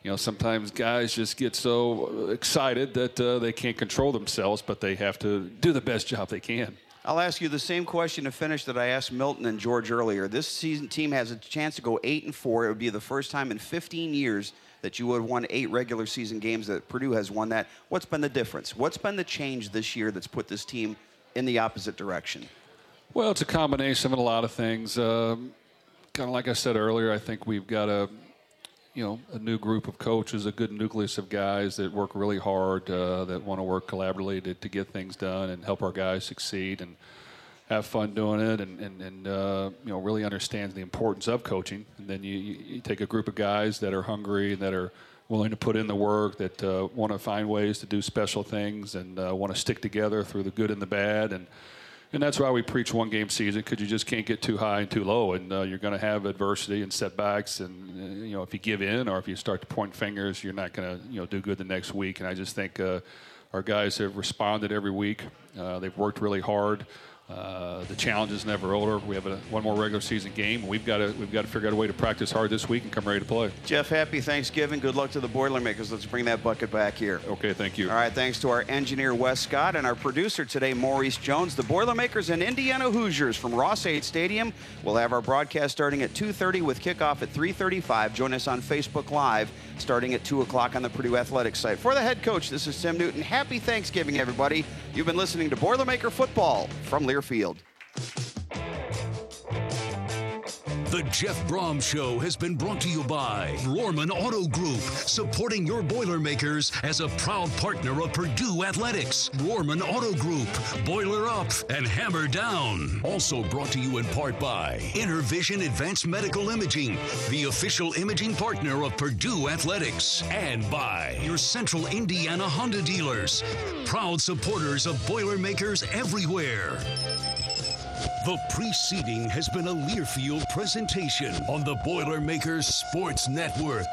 you know sometimes guys just get so excited that uh, they can't control themselves, but they have to do the best job they can. I'll ask you the same question to finish that I asked Milton and George earlier. This season team has a chance to go eight and four. It would be the first time in 15 years that you would have won eight regular season games that Purdue has won that. What's been the difference? What's been the change this year that's put this team in the opposite direction? Well, it's a combination of a lot of things. Um, kind of like I said earlier, I think we've got a you know a new group of coaches, a good nucleus of guys that work really hard, uh, that want to work collaboratively to, to, get things done and help our guys succeed and have fun doing it, and and, and uh, you know really understands the importance of coaching. And then you, you, take a group of guys that are hungry and that are willing to put in the work, that uh, want to find ways to do special things and uh, want to stick together through the good and the bad and and that's why we preach one game season because you just can't get too high and too low, and uh, you're going to have adversity and setbacks. And uh, you know, if you give in or if you start to point fingers, you're not going to you know do good the next week. And I just think uh, our guys have responded every week. Uh, they've worked really hard. Uh, the challenge is never over. We have a, one more regular season game. We've got to we've got to figure out a way to practice hard this week and come ready to play. Jeff, happy Thanksgiving. Good luck to the Boilermakers. Let's bring that bucket back here. Okay, thank you. All right, thanks to our engineer Wes Scott and our producer today, Maurice Jones. The Boilermakers and Indiana Hoosiers from Ross-Ade Stadium. We'll have our broadcast starting at 2:30 with kickoff at 3:35. Join us on Facebook Live starting at 2 o'clock on the Purdue Athletics site. For the head coach, this is Tim Newton. Happy Thanksgiving, everybody. You've been listening to Boilermaker Football from Learfield. The Jeff Brom Show has been brought to you by Rohrman Auto Group, supporting your Boilermakers as a proud partner of Purdue Athletics. Rohrman Auto Group, boiler up and hammer down. Also brought to you in part by Intervision Advanced Medical Imaging, the official imaging partner of Purdue Athletics, and by your Central Indiana Honda dealers, proud supporters of Boilermakers everywhere. The preceding has been a Learfield presentation on the Boilermakers Sports Network.